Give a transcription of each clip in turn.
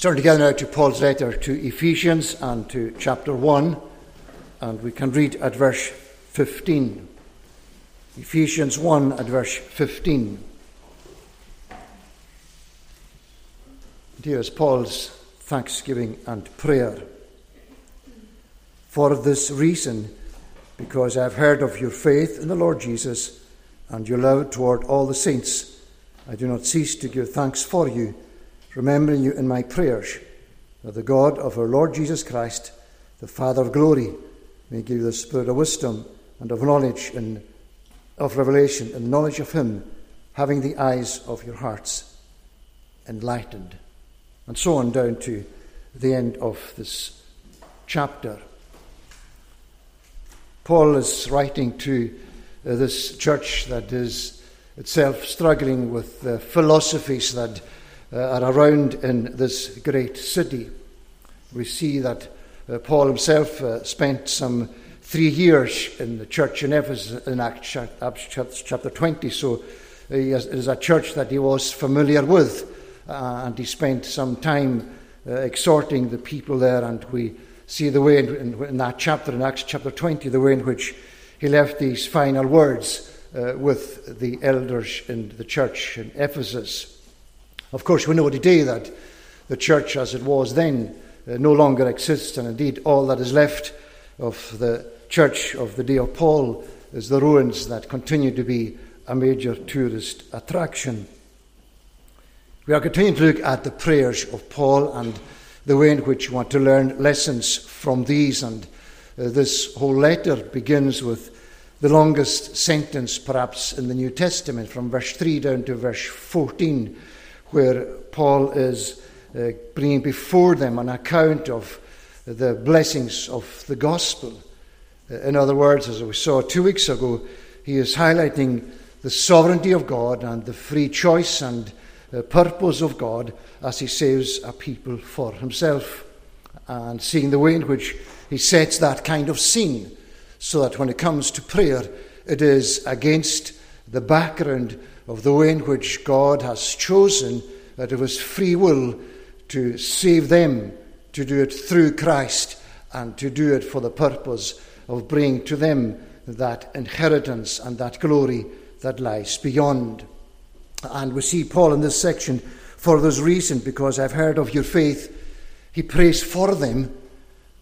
Turn together now to Paul's letter to Ephesians and to chapter 1, and we can read at verse 15. Ephesians 1 at verse 15. And here is Paul's thanksgiving and prayer. For this reason, because I have heard of your faith in the Lord Jesus and your love toward all the saints, I do not cease to give thanks for you remembering you in my prayers, that the God of our Lord Jesus Christ, the Father of glory, may give you the spirit of wisdom and of knowledge and of revelation and knowledge of Him, having the eyes of your hearts enlightened. And so on down to the end of this chapter. Paul is writing to uh, this church that is itself struggling with the philosophies that uh, are around in this great city. We see that uh, Paul himself uh, spent some three years in the church in Ephesus in Acts chapter 20, so it is a church that he was familiar with, and he spent some time exhorting the people there, and we see the way in, in, in, that chapter, in Acts chapter 20, the way in which he left these final words uh, with the elders in the church in Ephesus. Of course, we know today that the church as it was then uh, no longer exists, and indeed, all that is left of the church of the day of Paul is the ruins that continue to be a major tourist attraction. We are continuing to look at the prayers of Paul and the way in which we want to learn lessons from these. And uh, this whole letter begins with the longest sentence, perhaps, in the New Testament, from verse 3 down to verse 14 where Paul is uh, bringing before them an account of the blessings of the gospel. Uh, in other words, as we saw two weeks ago, he is highlighting the sovereignty of God and the free choice and uh, purpose of God as he saves a people for himself, and seeing the way in which he sets that kind of scene so that when it comes to prayer, it is against the background of the way in which God has chosen that it was free will to save them, to do it through Christ, and to do it for the purpose of bringing to them that inheritance and that glory that lies beyond. And we see Paul in this section for this reason, because I've heard of your faith. He prays for them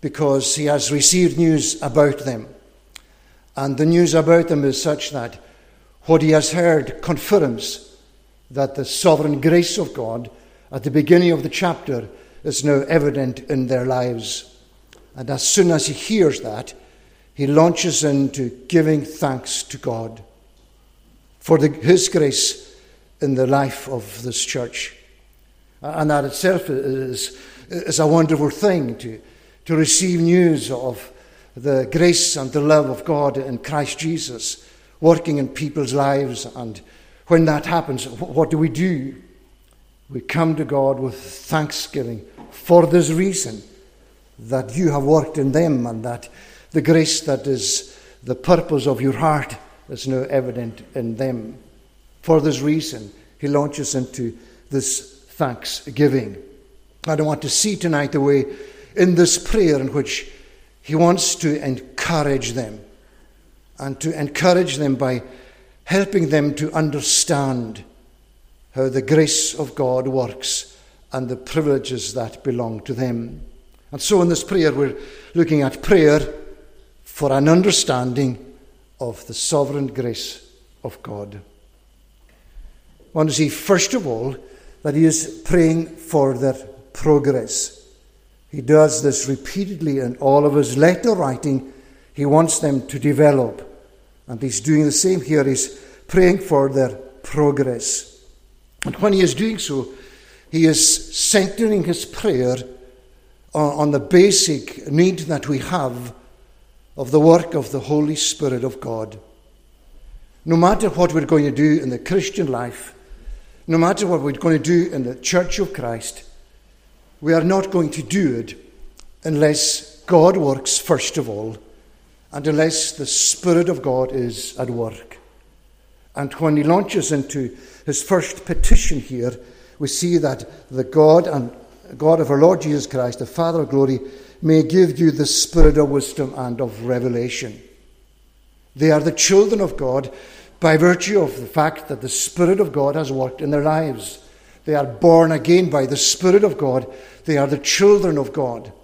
because he has received news about them. And the news about them is such that what he has heard confirms that the sovereign grace of God at the beginning of the chapter is now evident in their lives. And as soon as he hears that, he launches into giving thanks to God for the, his grace in the life of this church. And that itself is, is a wonderful thing to, to receive news of the grace and the love of God in Christ Jesus working in people's lives. And when that happens, what do we do? We come to God with thanksgiving for this reason that you have worked in them and that the grace that is the purpose of your heart is now evident in them. For this reason, he launches into this thanksgiving. I don't want to see tonight the way in this prayer in which he wants to encourage them and to encourage them by helping them to understand how the grace of God works and the privileges that belong to them. And so, in this prayer, we're looking at prayer for an understanding of the sovereign grace of God. One to see, first of all, that he is praying for their progress. He does this repeatedly in all of his letter writing he wants them to develop. And he's doing the same here. He's praying for their progress. And when he is doing so, he is centering his prayer on, the basic need that we have of the work of the Holy Spirit of God. No matter what we're going to do in the Christian life, no matter what we're going to do in the Church of Christ, we are not going to do it unless God works first of all and unless the Spirit of God is at work. And when he launches into his first petition here, we see that the God and God of our Lord Jesus Christ, the Father of glory, may give you the spirit of wisdom and of revelation. They are the children of God by virtue of the fact that the Spirit of God has worked in their lives. They are born again by the Spirit of God. They are the children of God.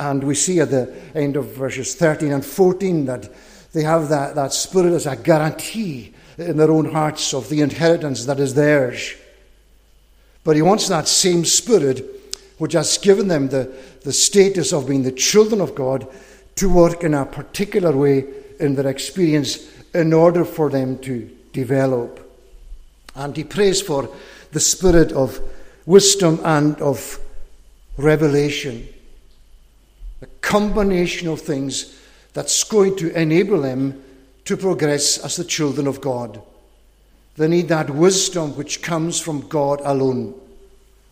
And we see at the end of verses 13 and 14 that they have that, that Spirit as a guarantee in their own hearts of the inheritance that is theirs. But He wants that same Spirit, which has given them the, the status of being the children of God, to work in a particular way in their experience in order for them to develop. And he prays for the spirit of wisdom and of revelation. A combination of things that's going to enable them to progress as the children of God. They need that wisdom which comes from God alone.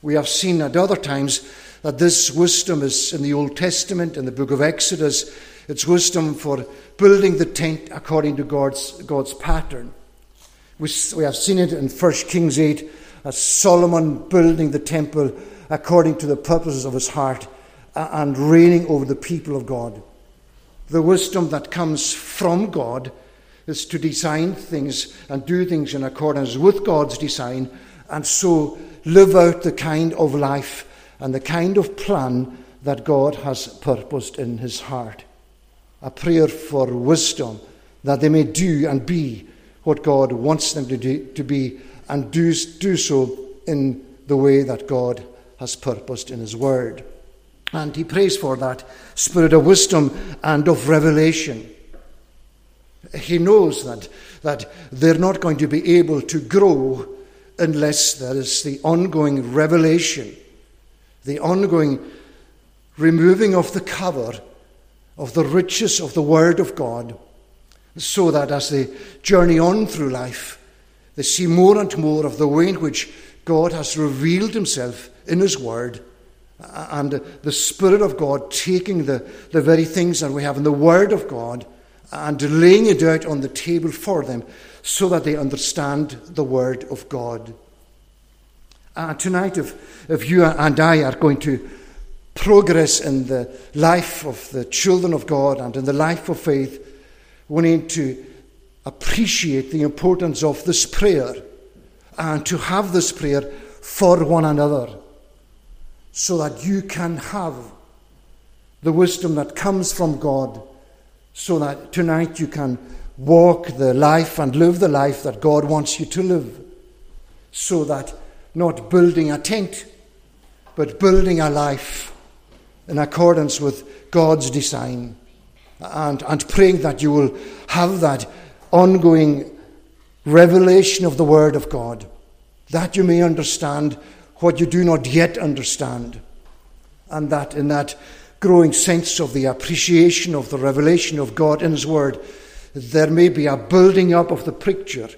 We have seen at other times that this wisdom is in the Old Testament, in the book of Exodus. It's wisdom for building the tent according to God's, God's pattern. We, we have seen it in 1 Kings 8 as Solomon building the temple according to the purposes of his heart and reigning over the people of God. The wisdom that comes from God is to design things and do things in accordance with God's design and so live out the kind of life and the kind of plan that God has purposed in his heart a prayer for wisdom that they may do and be what God wants them to, do, to be and do, do so in the way that God has purposed in His Word. And he prays for that spirit of wisdom and of revelation. He knows that, that they're not going to be able to grow unless there is the ongoing revelation, the ongoing removing of the cover of the riches of the Word of God, so that as they journey on through life, they see more and more of the way in which God has revealed Himself in His Word, and the Spirit of God taking the, the very things that we have in the Word of God and laying it out on the table for them so that they understand the Word of God. And tonight, if, if you and I are going to progress in the life of the children of God and in the life of faith, we need to appreciate the importance of this prayer and to have this prayer for one another so that you can have the wisdom that comes from God, so that tonight you can walk the life and live the life that God wants you to live, so that not building a tent, but building a life in accordance with God's design. And, and praying that you will have that ongoing revelation of the Word of God, that you may understand what you do not yet understand, and that in that growing sense of the appreciation of the revelation of God in His Word, there may be a building up of the picture,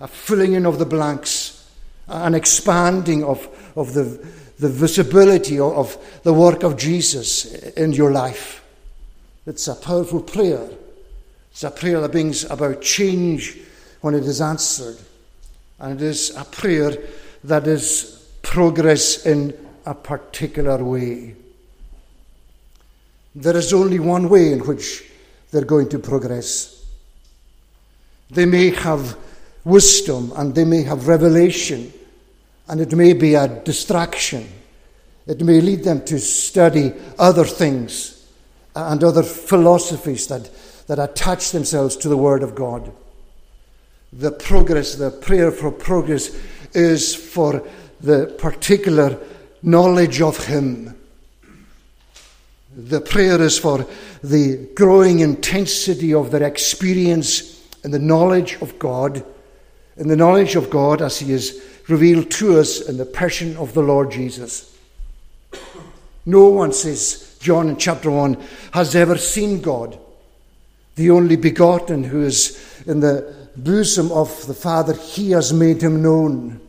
a filling in of the blanks, an expanding of, of the the visibility of the work of Jesus in your life. It's a powerful prayer. It's a prayer that brings about change when it is answered. And it is a prayer that is progress in a particular way. There is only one way in which they're going to progress. They may have wisdom and they may have revelation and it may be a distraction. It may lead them to study other things and other philosophies that, that attach themselves to the Word of God. The progress, the prayer for progress, is for the particular knowledge of Him. The prayer is for the growing intensity of their experience in the knowledge of God, in the knowledge of God as He is revealed to us in the person of the Lord Jesus. No one, says John in chapter 1, has ever seen God, the only begotten who is in the bosom of the Father, he has made him known.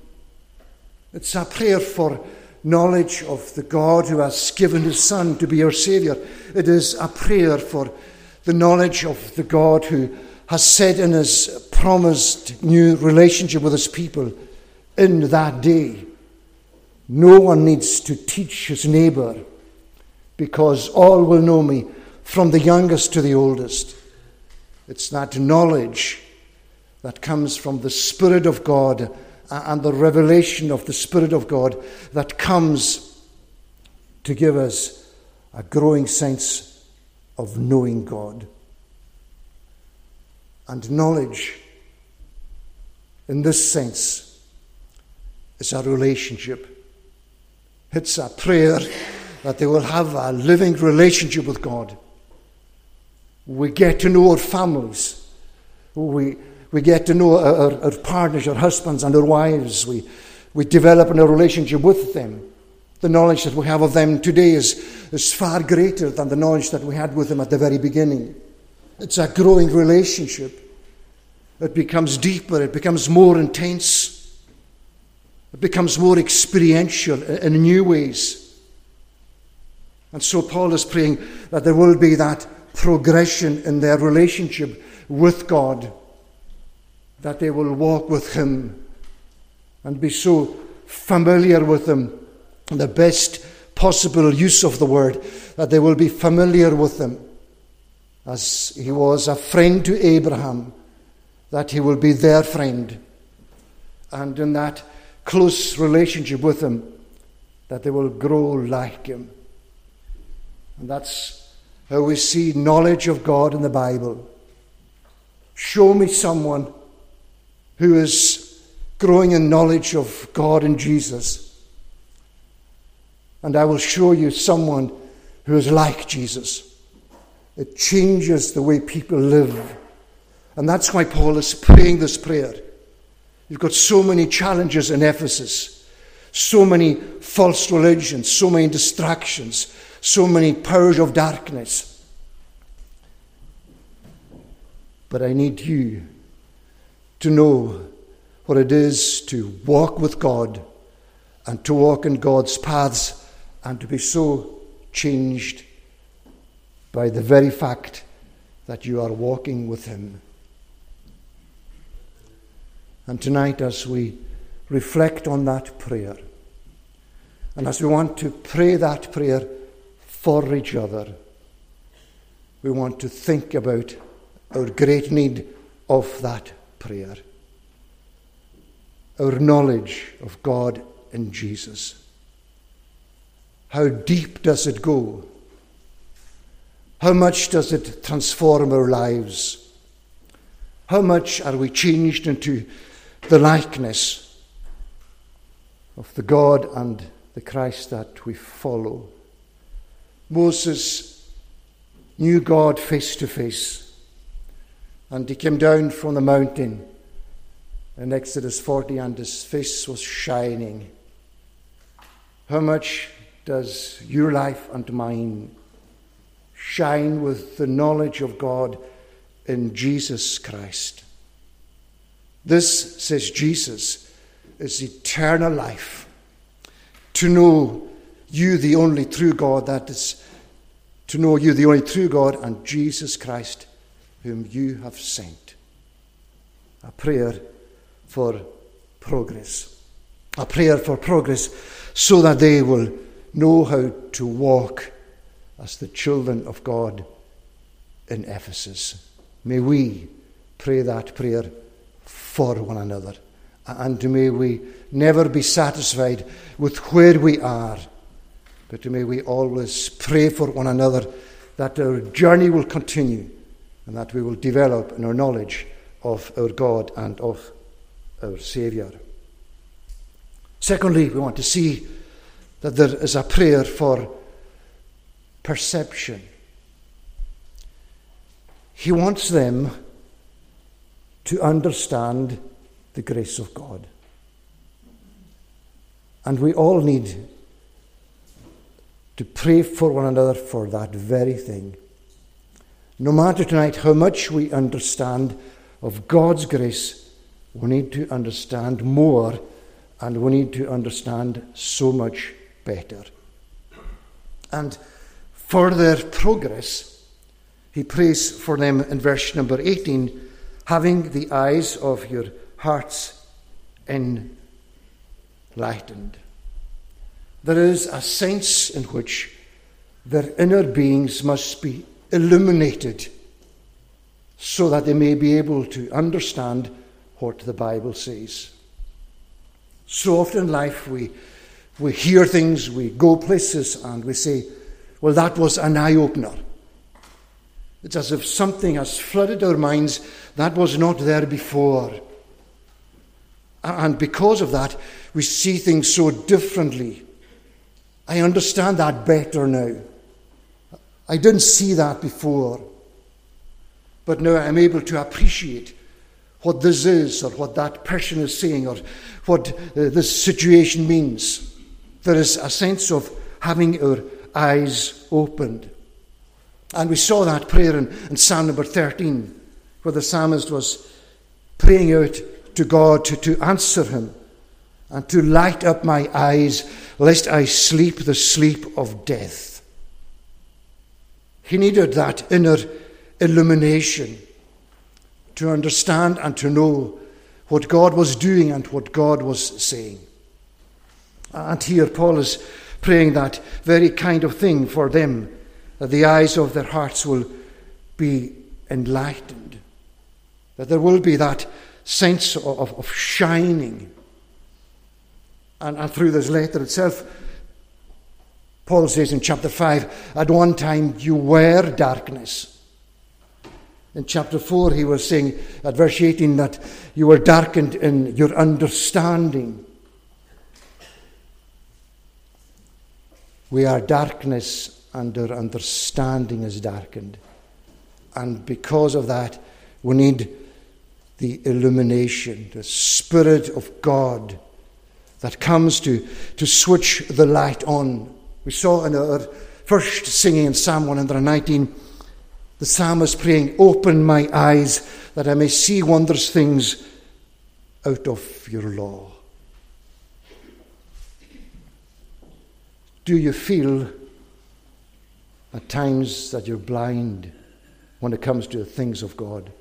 It's a prayer for knowledge of the God who has given his Son to be our Saviour. It is a prayer for the knowledge of the God who has said in his promised new relationship with his people in that day No one needs to teach his neighbor because all will know me from the youngest to the oldest. It's that knowledge that comes from the Spirit of God and the revelation of the Spirit of God that comes to give us a growing sense of knowing God. And knowledge, in this sense, is a relationship. It's a prayer that they will have a living relationship with God. We get to know our families. We, we get to know our, our partners, our husbands, and our wives. We, we develop in a relationship with them. The knowledge that we have of them today is, is far greater than the knowledge that we had with them at the very beginning. It's a growing relationship. It becomes deeper, it becomes more intense, it becomes more experiential in new ways. And so Paul is praying that there will be that progression in their relationship with God that they will walk with Him and be so familiar with Him, the best possible use of the word, that they will be familiar with Him as He was a friend to Abraham, that He will be their friend. And in that close relationship with Him, that they will grow like Him. And that's how we see knowledge of God in the Bible. Show me someone who is growing in knowledge of God and Jesus. And I will show you someone who is like Jesus. It changes the way people live. And that's why Paul is praying this prayer. You've got so many challenges in Ephesus, so many false religions, so many distractions, so many powers of darkness. But I need you to know what it is to walk with God and to walk in God's paths and to be so changed by the very fact that you are walking with Him. And tonight, as we reflect on that prayer, and as we want to pray that prayer for each other, we want to think about our great need of that prayer. Our knowledge of God in Jesus. How deep does it go? How much does it transform our lives? How much are we changed into the likeness of the God and the Christ that we follow? Moses knew God face to face. And he came down from the mountain in Exodus 40, and his face was shining. How much does your life and mine shine with the knowledge of God in Jesus Christ? This, says Jesus, is eternal life. To know you, the only true God, that is, to know you, the only true God, and Jesus Christ whom you have sent. A prayer for progress. A prayer for progress so that they will know how to walk as the children of God in Ephesus. May we pray that prayer for one another. And may we never be satisfied with where we are, but may we always pray for one another that our journey will continue and that we will develop in our knowledge of our God and of our Saviour. Secondly, we want to see that there is a prayer for perception. He wants them to understand the grace of God. And we all need to pray for one another for that very thing. No matter tonight how much we understand of God's grace, we need to understand more and we need to understand so much better. And for their progress, he prays for them in verse number 18 having the eyes of your hearts enlightened. there is a sense in which their inner beings must be illuminated so that they may be able to understand what the Bible says. So often in life we, we hear things, we go places, and we say, Well, that was an eye opener. It's as if something has flooded our minds that was not there before. And because of that, we see things so differently. I understand that better now. I didn't see that before. But now I'm able to appreciate what this is, or what that person is saying, or what uh, this situation means. There is a sense of having our eyes opened. And we saw that prayer in, in Psalm number 13, where the psalmist was praying out to God to, to answer him and to light up my eyes, lest I sleep the sleep of death. He needed that inner illumination to understand and to know what God was doing and what God was saying. And here Paul is praying that very kind of thing for them, that the eyes of their hearts will be enlightened, that there will be that sense of, of, shining. And, and through this letter itself, Paul says in chapter 5 at one time you were darkness in chapter 4, he was saying at verse 18 that you were darkened in your understanding. We are darkness, and our understanding is darkened. And because of that, we need the illumination, the Spirit of God that comes to, to switch the light on. We saw in our first singing in Psalm 119 the psalmist praying, Open my eyes that I may see wondrous things out of your law. Do you feel at times that you're blind when it comes to the things of God?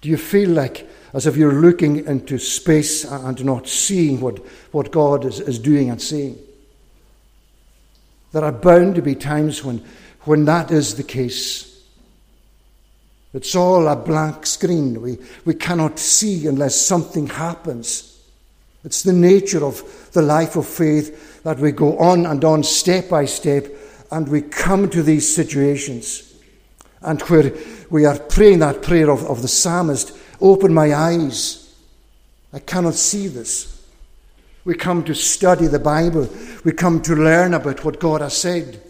Do you feel like as if you're looking into space and not seeing what, what God is, is doing and saying? There are bound to be times when when that is the case. It's all a blank screen. We, we cannot see unless something happens. It's the nature of the life of faith that we go on and on step by step and we come to these situations. And where we are praying that prayer of, of the psalmist open my eyes. I cannot see this. We come to study the Bible, we come to learn about what God has said.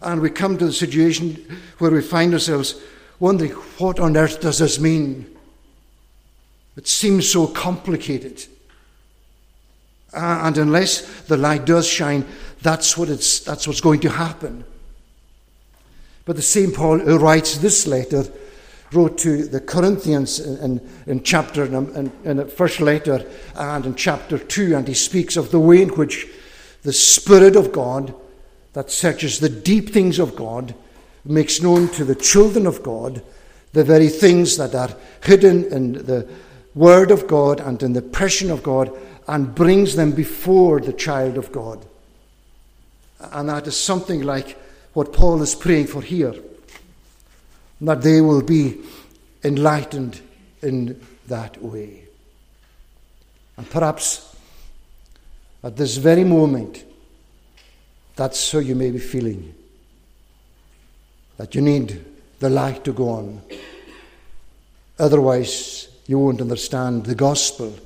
And we come to the situation where we find ourselves wondering, what on earth does this mean? It seems so complicated. And unless the light does shine, that's, what it's, that's what's going to happen. But the same Paul who writes this letter wrote to the Corinthians in, in, in chapter in, in the first letter and in chapter two, and he speaks of the way in which the Spirit of God that searches the deep things of God, makes known to the children of God the very things that are hidden in the Word of God and in the passion of God, and brings them before the child of God. And that is something like what Paul is praying for here that they will be enlightened in that way. And perhaps at this very moment, that's how you may be feeling. That you need the light to go on. Otherwise, you won't understand the gospel.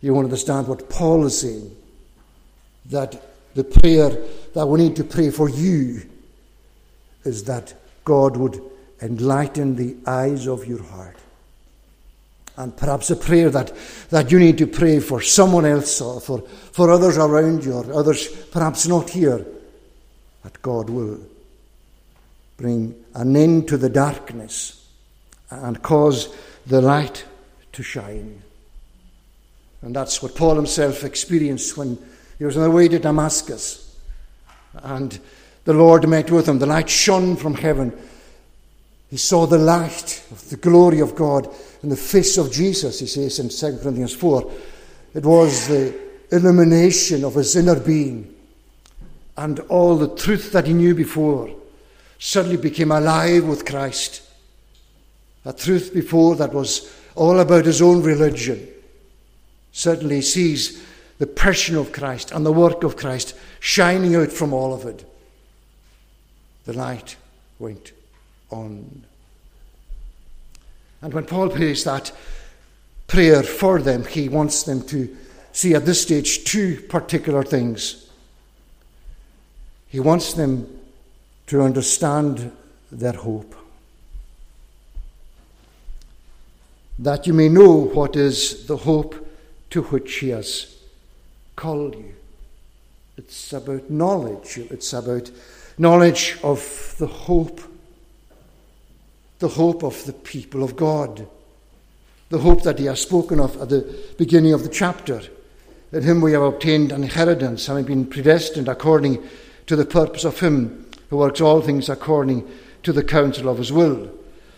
You won't understand what Paul is saying. That the prayer that we need to pray for you is that God would enlighten the eyes of your heart. And perhaps a prayer that, that you need to pray for someone else or for, for others around you or others perhaps not here that God will bring an end to the darkness and cause the light to shine. And that's what Paul himself experienced when he was on the way to Damascus. And the Lord met with him. The light shone from heaven. He saw the light of the glory of God in the face of Jesus, he says in 2 Corinthians 4. It was the illumination of his inner being, and all the truth that he knew before suddenly became alive with Christ. A truth before that was all about his own religion suddenly sees the person of Christ and the work of Christ shining out from all of it. The light went on. And when Paul prays that prayer for them, he wants them to see at this stage two particular things. He wants them to understand their hope. That you may know what is the hope to which He has called you. It's about knowledge, it's about knowledge of the hope, the hope of the people of God, the hope that He has spoken of at the beginning of the chapter. In Him we have obtained an inheritance, having been predestined according to the purpose of Him who works all things according to the counsel of His will,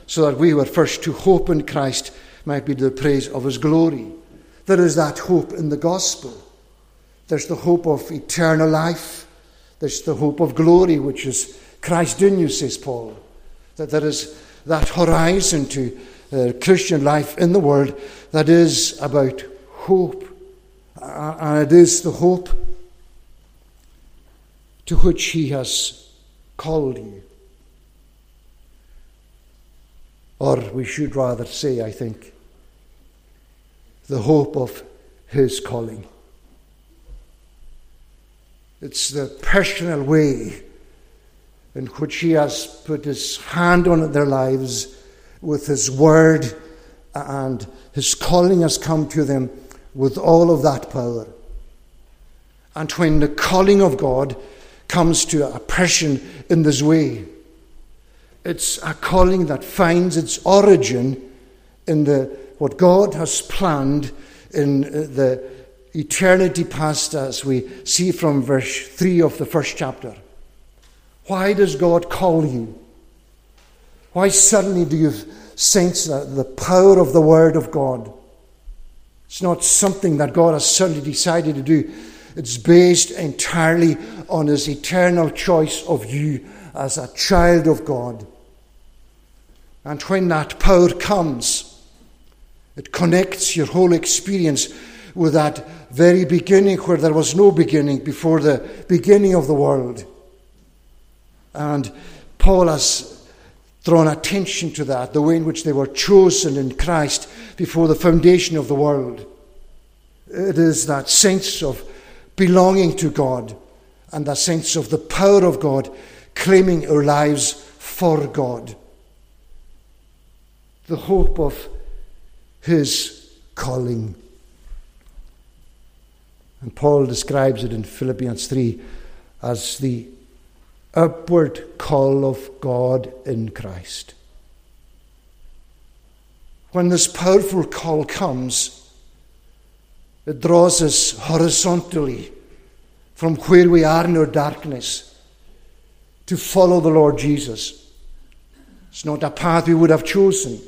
so that we were first to hope in Christ might be the praise of His glory. There is that hope in the gospel. There's the hope of eternal life. There's the hope of glory, which is Christ in you, says Paul. That there is that horizon to uh, Christian life in the world that is about hope. Uh, and it is the hope to which He has called you. Or we should rather say, I think, the hope of His calling. It's the personal way in which He has put His hand on their lives with His word, and His calling has come to them with all of that power. And when the calling of God comes to a person in this way, it's a calling that finds its origin in the what God has planned in uh, the eternity past, as we see from verse 3 of the first chapter. Why does God call you? Why suddenly do you sense the power of the Word of God? It's not something that God has suddenly decided to do. It's based entirely on His eternal choice of you as a child of God. And when that power comes, it connects your whole experience with that very beginning where there was no beginning before the beginning of the world. And Paul has drawn attention to that, the way in which they were chosen in Christ before the foundation of the world. It is that sense of belonging to God and that sense of the power of God claiming our lives for God. The hope of his calling. And Paul describes it in Philippians 3 as the upward call of God in Christ. When this powerful call comes, it draws us horizontally from where we are in our darkness to follow the Lord Jesus. It's not a path we would have chosen.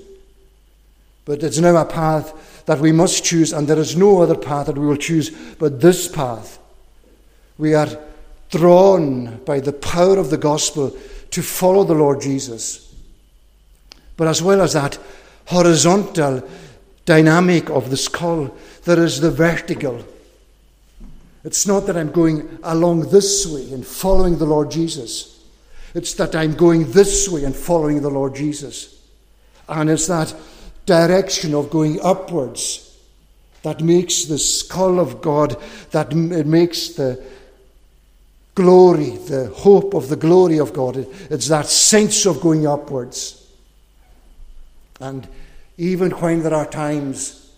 But it's now a path that we must choose, and there is no other path that we will choose but this path. We are drawn by the power of the gospel to follow the Lord Jesus. But as well as that horizontal dynamic of the skull, there is the vertical. It's not that I'm going along this way and following the Lord Jesus. It's that I'm going this way and following the Lord Jesus. And it's that direction of going upwards that makes the skull of God, that it makes the glory, the hope of the glory of God. It's that sense of going upwards. And even when there are times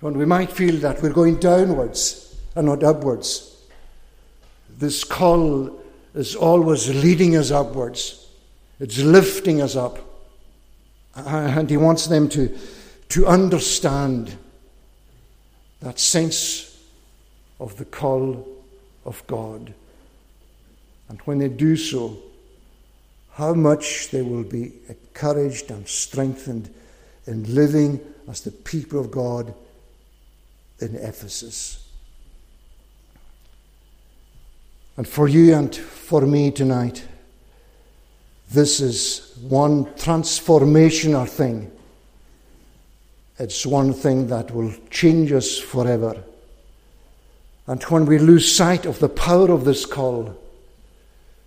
when we might feel that we're going downwards and not upwards, this call is always leading us upwards. It's lifting us up. And he wants them to, to understand that sense of the call of God. And when they do so, how much they will be encouraged and strengthened in living as the people of God in Ephesus. And for you and for me tonight, this is one transformational thing. It's one thing that will change us forever. And when we lose sight of the power of this call,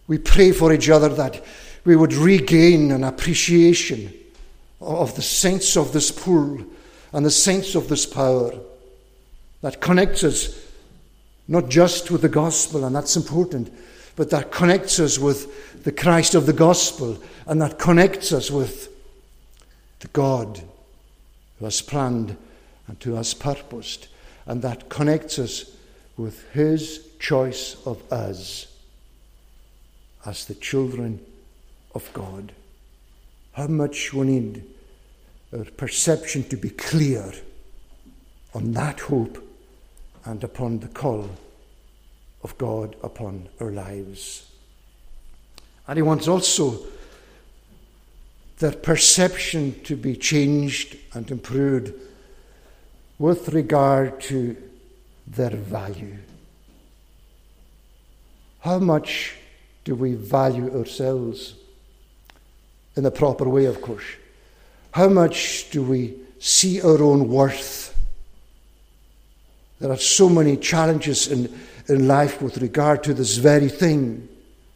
we pray for each other that we would regain an appreciation of the sense of this pool and the sense of this power that connects us not just with the gospel, and that's important, but that connects us with the Christ of the gospel, and that connects us with the God who has planned and who has purposed, and that connects us with His choice of us as the children of God. How much we need our perception to be clear on that hope and upon the call of God upon our lives. And He wants also their perception to be changed and improved with regard to their value. How much do we value ourselves? In the proper way, of course. How much do we see our own worth? There are so many challenges in, in life with regard to this very thing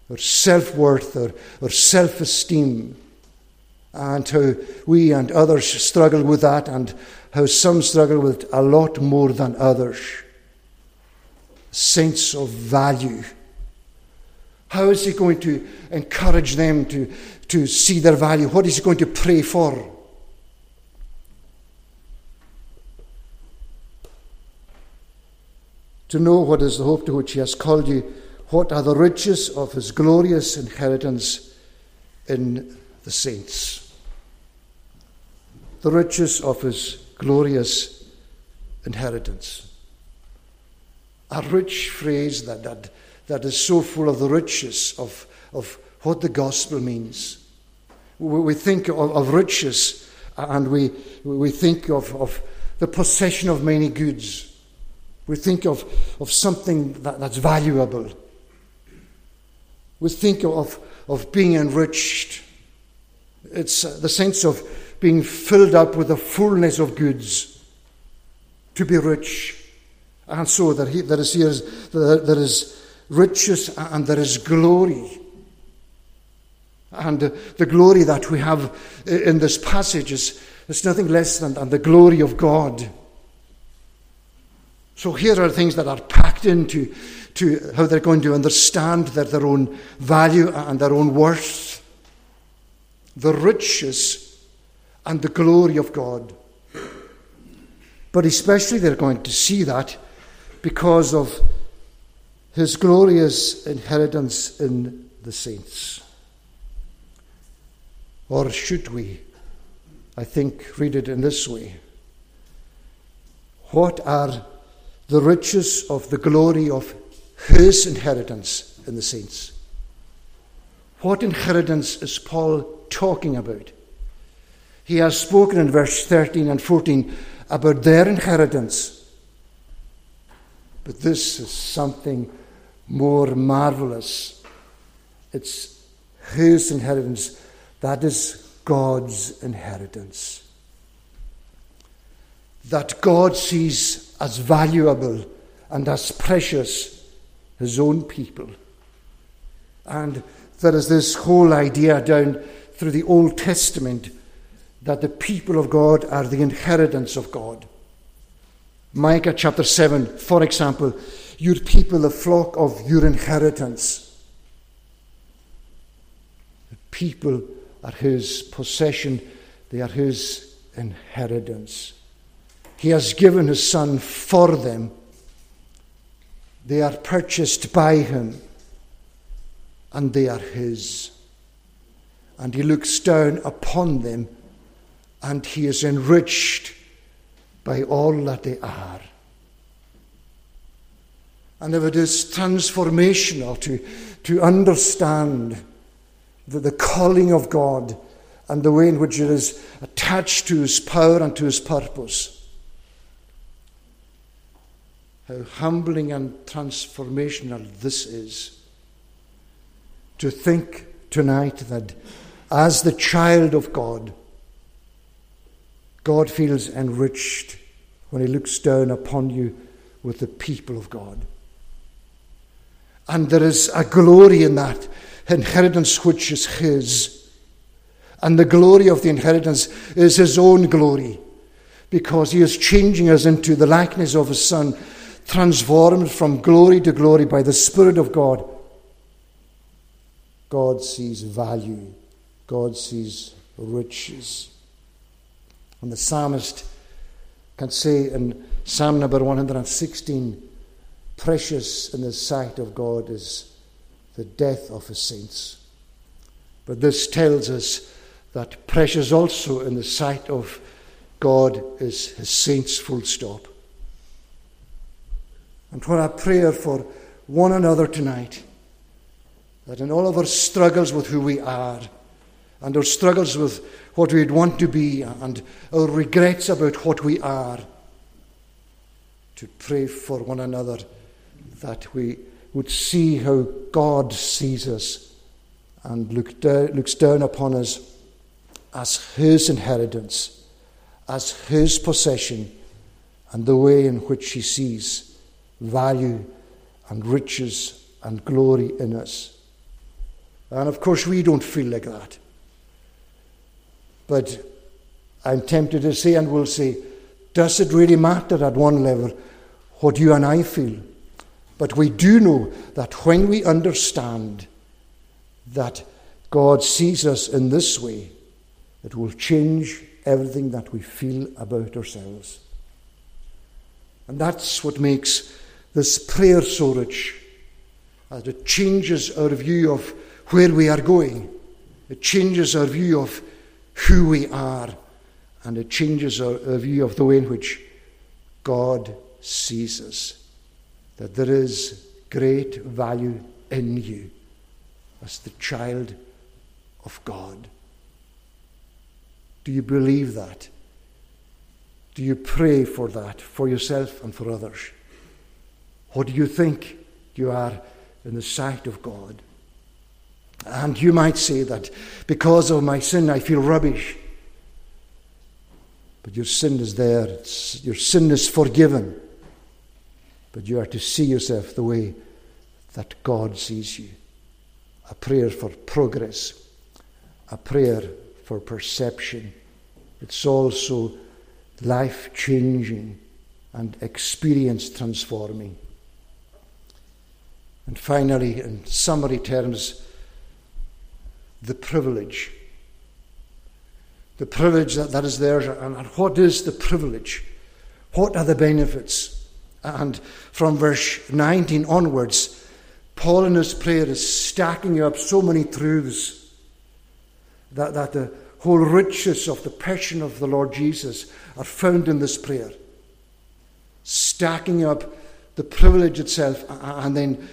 our self worth, our, our self esteem, and how we and others struggle with that, and how some struggle with it a lot more than others. Sense of value. How is he going to encourage them to, to see their value? What is he going to pray for? To know what is the hope to which he has called you, what are the riches of his glorious inheritance in the saints. The riches of his glorious inheritance. A rich phrase that, that, that is so full of the riches of, of what the gospel means. We, think of, of, riches and we, we think of, of the possession of many goods. We think of, of something that, that's valuable. We think of, of being enriched. It's uh, the sense of being filled up with the fullness of goods, to be rich. And so that he, there, is, here, there is riches and there is glory. And the glory that we have in this passage is, is nothing less than, than the glory of God. So here are things that are packed into to how they're going to understand their, their own value and their own worth. The riches and the glory of God. But especially they're going to see that because of his glorious inheritance in the saints. Or should we, I think, read it in this way? What are the riches of the glory of his inheritance in the saints? What inheritance is Paul talking about? He has spoken in verse 13 and 14 about their inheritance. But this is something more marvelous. It's his inheritance. That is God's inheritance. That God sees as valuable and as precious his own people. And there is this whole idea down through the Old Testament that the people of God are the inheritance of God. Micah chapter 7, for example, your people, the flock of your inheritance. The people are his possession, they are his inheritance. He has given his son for them. They are purchased by him, and they are his. And he looks down upon them, and he is enriched by all that they are. And if it is transformational to, to understand the, the calling of God and the way in which it is attached to His power and to His purpose, how humbling and transformational this is. to think tonight that as the child of God, God feels enriched when He looks down upon you with the people of God. And there is a glory in that inheritance which is His. And the glory of the inheritance is His own glory because He is changing us into the likeness of His Son, transformed from glory to glory by the Spirit of God. God sees value, God sees riches. And the psalmist can say in Psalm number 116 Precious in the sight of God is the death of his saints. But this tells us that precious also in the sight of God is his saints, full stop. And what I prayer for one another tonight, that in all of our struggles with who we are, and our struggles with what we'd want to be, and our regrets about what we are, to pray for one another that we would see how God sees us and look down, looks down upon us as His inheritance, as His possession, and the way in which He sees value and riches and glory in us. And of course, we don't feel like that. But I'm tempted to say, and will say, does it really matter at one level what you and I feel? But we do know that when we understand that God sees us in this way, it will change everything that we feel about ourselves. And that's what makes this prayer so rich, as it changes our view of where we are going. It changes our view of who we are, and it changes our, our view of the way in which God sees us that there is great value in you as the child of God. Do you believe that? Do you pray for that, for yourself and for others? What do you think you are in the sight of God? And you might say that because of my sin I feel rubbish. But your sin is there, it's, your sin is forgiven but you are to see yourself the way that God sees you. A prayer for progress, a prayer for perception. It's also life changing and experience transforming. And finally, in summary terms, the privilege. The privilege that, that is there, and, and what is the privilege? What are the benefits? And from verse 19 onwards, Paul in his prayer is stacking up so many truths that, that the whole riches of the passion of the Lord Jesus are found in this prayer. Stacking up the privilege itself and then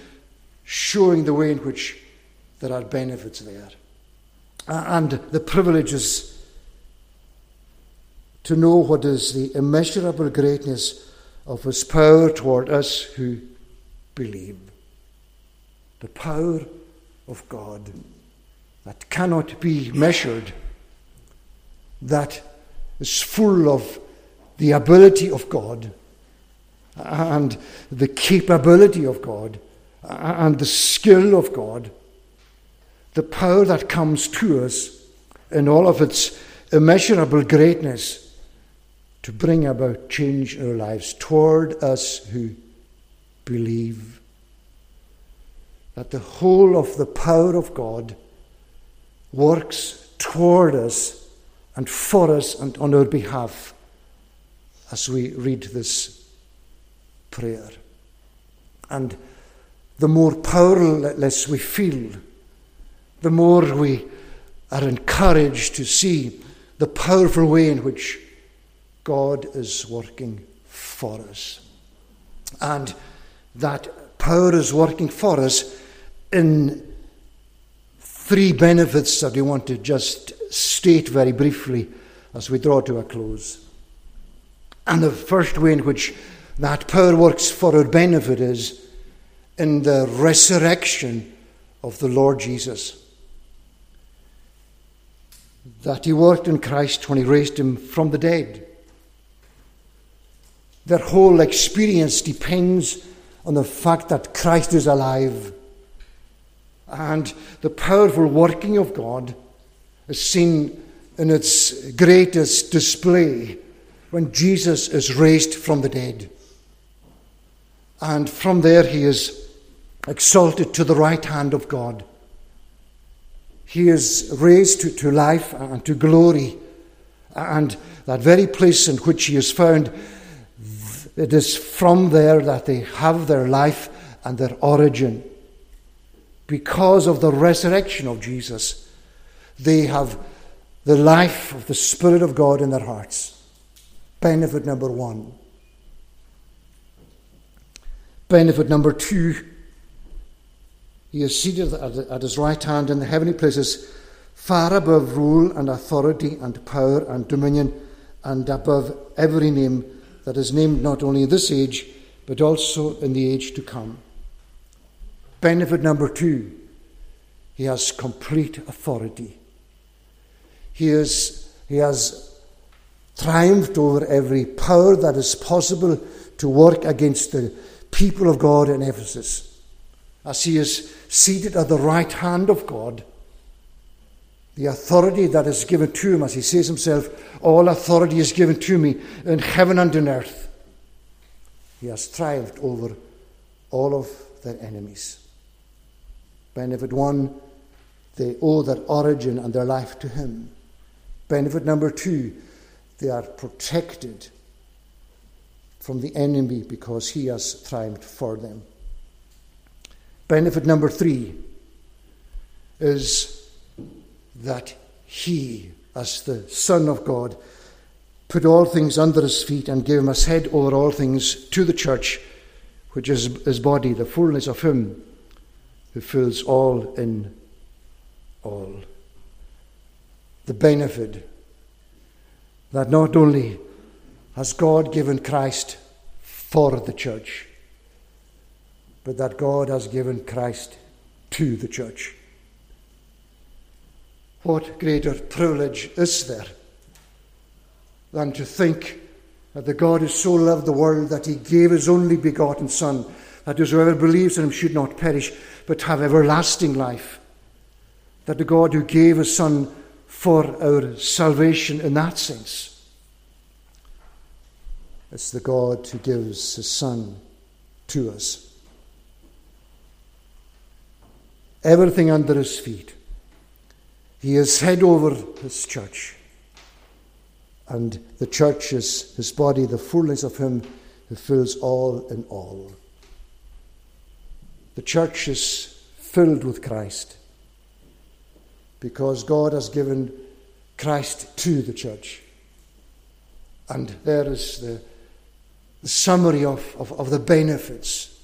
showing the way in which there are benefits there. And the privilege is to know what is the immeasurable greatness of his power toward us who believe. The power of God that cannot be measured, that is full of the ability of God and the capability of God and the skill of God, the power that comes to us in all of its immeasurable greatness to bring about change in our lives toward us who believe. That the whole of the power of God works toward us and for us and on our behalf as we read this prayer. And the more powerless we feel, the more we are encouraged to see the powerful way in which God is working for us. And that power is working for us in three benefits that we want to just state very briefly as we draw to a close. And the first way in which that power works for our benefit is in the resurrection of the Lord Jesus. That he worked in Christ when he raised him from the dead. Their whole experience depends on the fact that Christ is alive. And the powerful working of God is seen in its greatest display when Jesus is raised from the dead. And from there he is exalted to the right hand of God. He is raised to, to life and to glory. And that very place in which he is found, it is from there that they have their life and their origin. Because of the resurrection of Jesus, they have the life of the Spirit of God in their hearts. Benefit number one. Benefit number two he is seated at his right hand in the heavenly places, far above rule and authority and power and dominion, and above every name that is named not only in this age, but also in the age to come. Benefit number two, he has complete authority. He, is, he has triumphed over every power that is possible to work against the people of God in Ephesus. As he is seated at the right hand of God, the authority that is given to him, as he says himself, all authority is given to me in heaven and in earth. He has triumphed over all of their enemies. Benefit one, they owe their origin and their life to him. Benefit number two, they are protected from the enemy because he has triumphed for them. Benefit number three is that he, as the Son of God, put all things under his feet and gave him as head over all things to the church, which is his body, the fullness of him who fills all in all. The benefit that not only has God given Christ for the church, but that God has given Christ to the church. What greater privilege is there than to think that the God who so loved the world that he gave his only begotten Son, that whosoever believes in him should not perish, but have everlasting life? That the God who gave his Son for our salvation in that sense, is the God who gives his Son to us. everything under his feet. He is head over his church. And the church is his body, the fullness of him who fills all in all. The church is filled with Christ because God has given Christ to the church. And there is the, the summary of, of, of the benefits,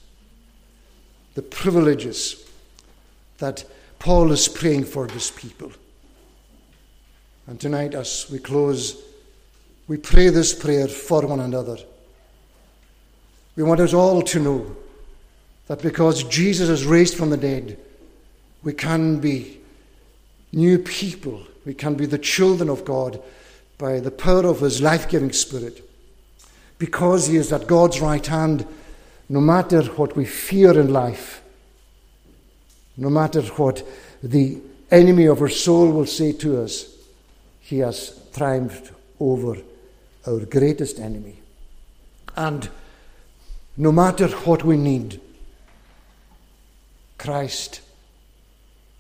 the privileges that Paul is praying for this people. And tonight, as we close, we pray this prayer for one another. We want us all to know that because Jesus is raised from the dead, we can be new people. We can be the children of God by the power of His life giving Spirit. Because He is at God's right hand, no matter what we fear in life, no matter what the enemy of our soul will say to us, he has triumphed over our greatest enemy. And no matter what we need, Christ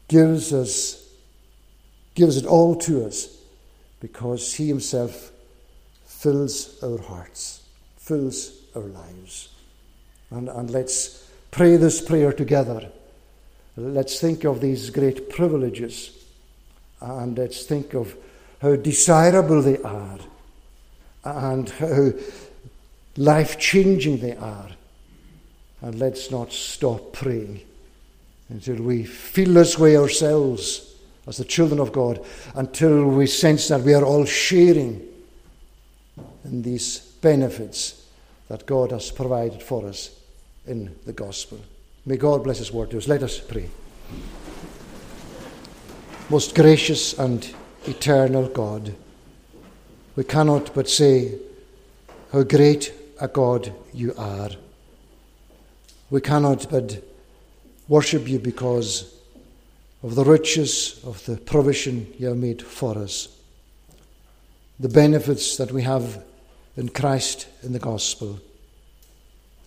gives us gives it all to us because he himself fills our hearts, fills our lives. And, and let's pray this prayer together. Let's think of these great privileges and let's think of how desirable they are and how life changing they are. And let's not stop praying until we feel this way ourselves as the children of God, until we sense that we are all sharing in these benefits that God has provided for us in the gospel. May God bless His word to us. Let us pray. most gracious and eternal God. We cannot but say how great a God you are. We cannot but worship you because of the riches of the provision you have made for us, the benefits that we have in Christ in the gospel,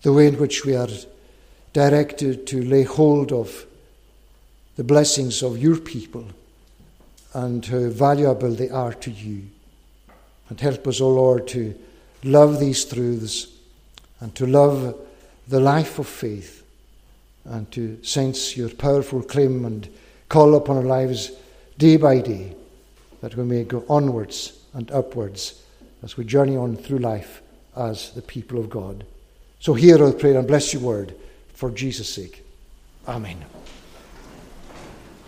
the way in which we are directed to lay hold of the blessings of your people and how valuable they are to you. And help us, O Lord, to love these truths and to love the life of faith and to sense your powerful claim and call upon our lives day by day that we may go onwards and upwards as we journey on through life as the people of God. So hear our prayer and bless your word for Jesus' sake. Amen.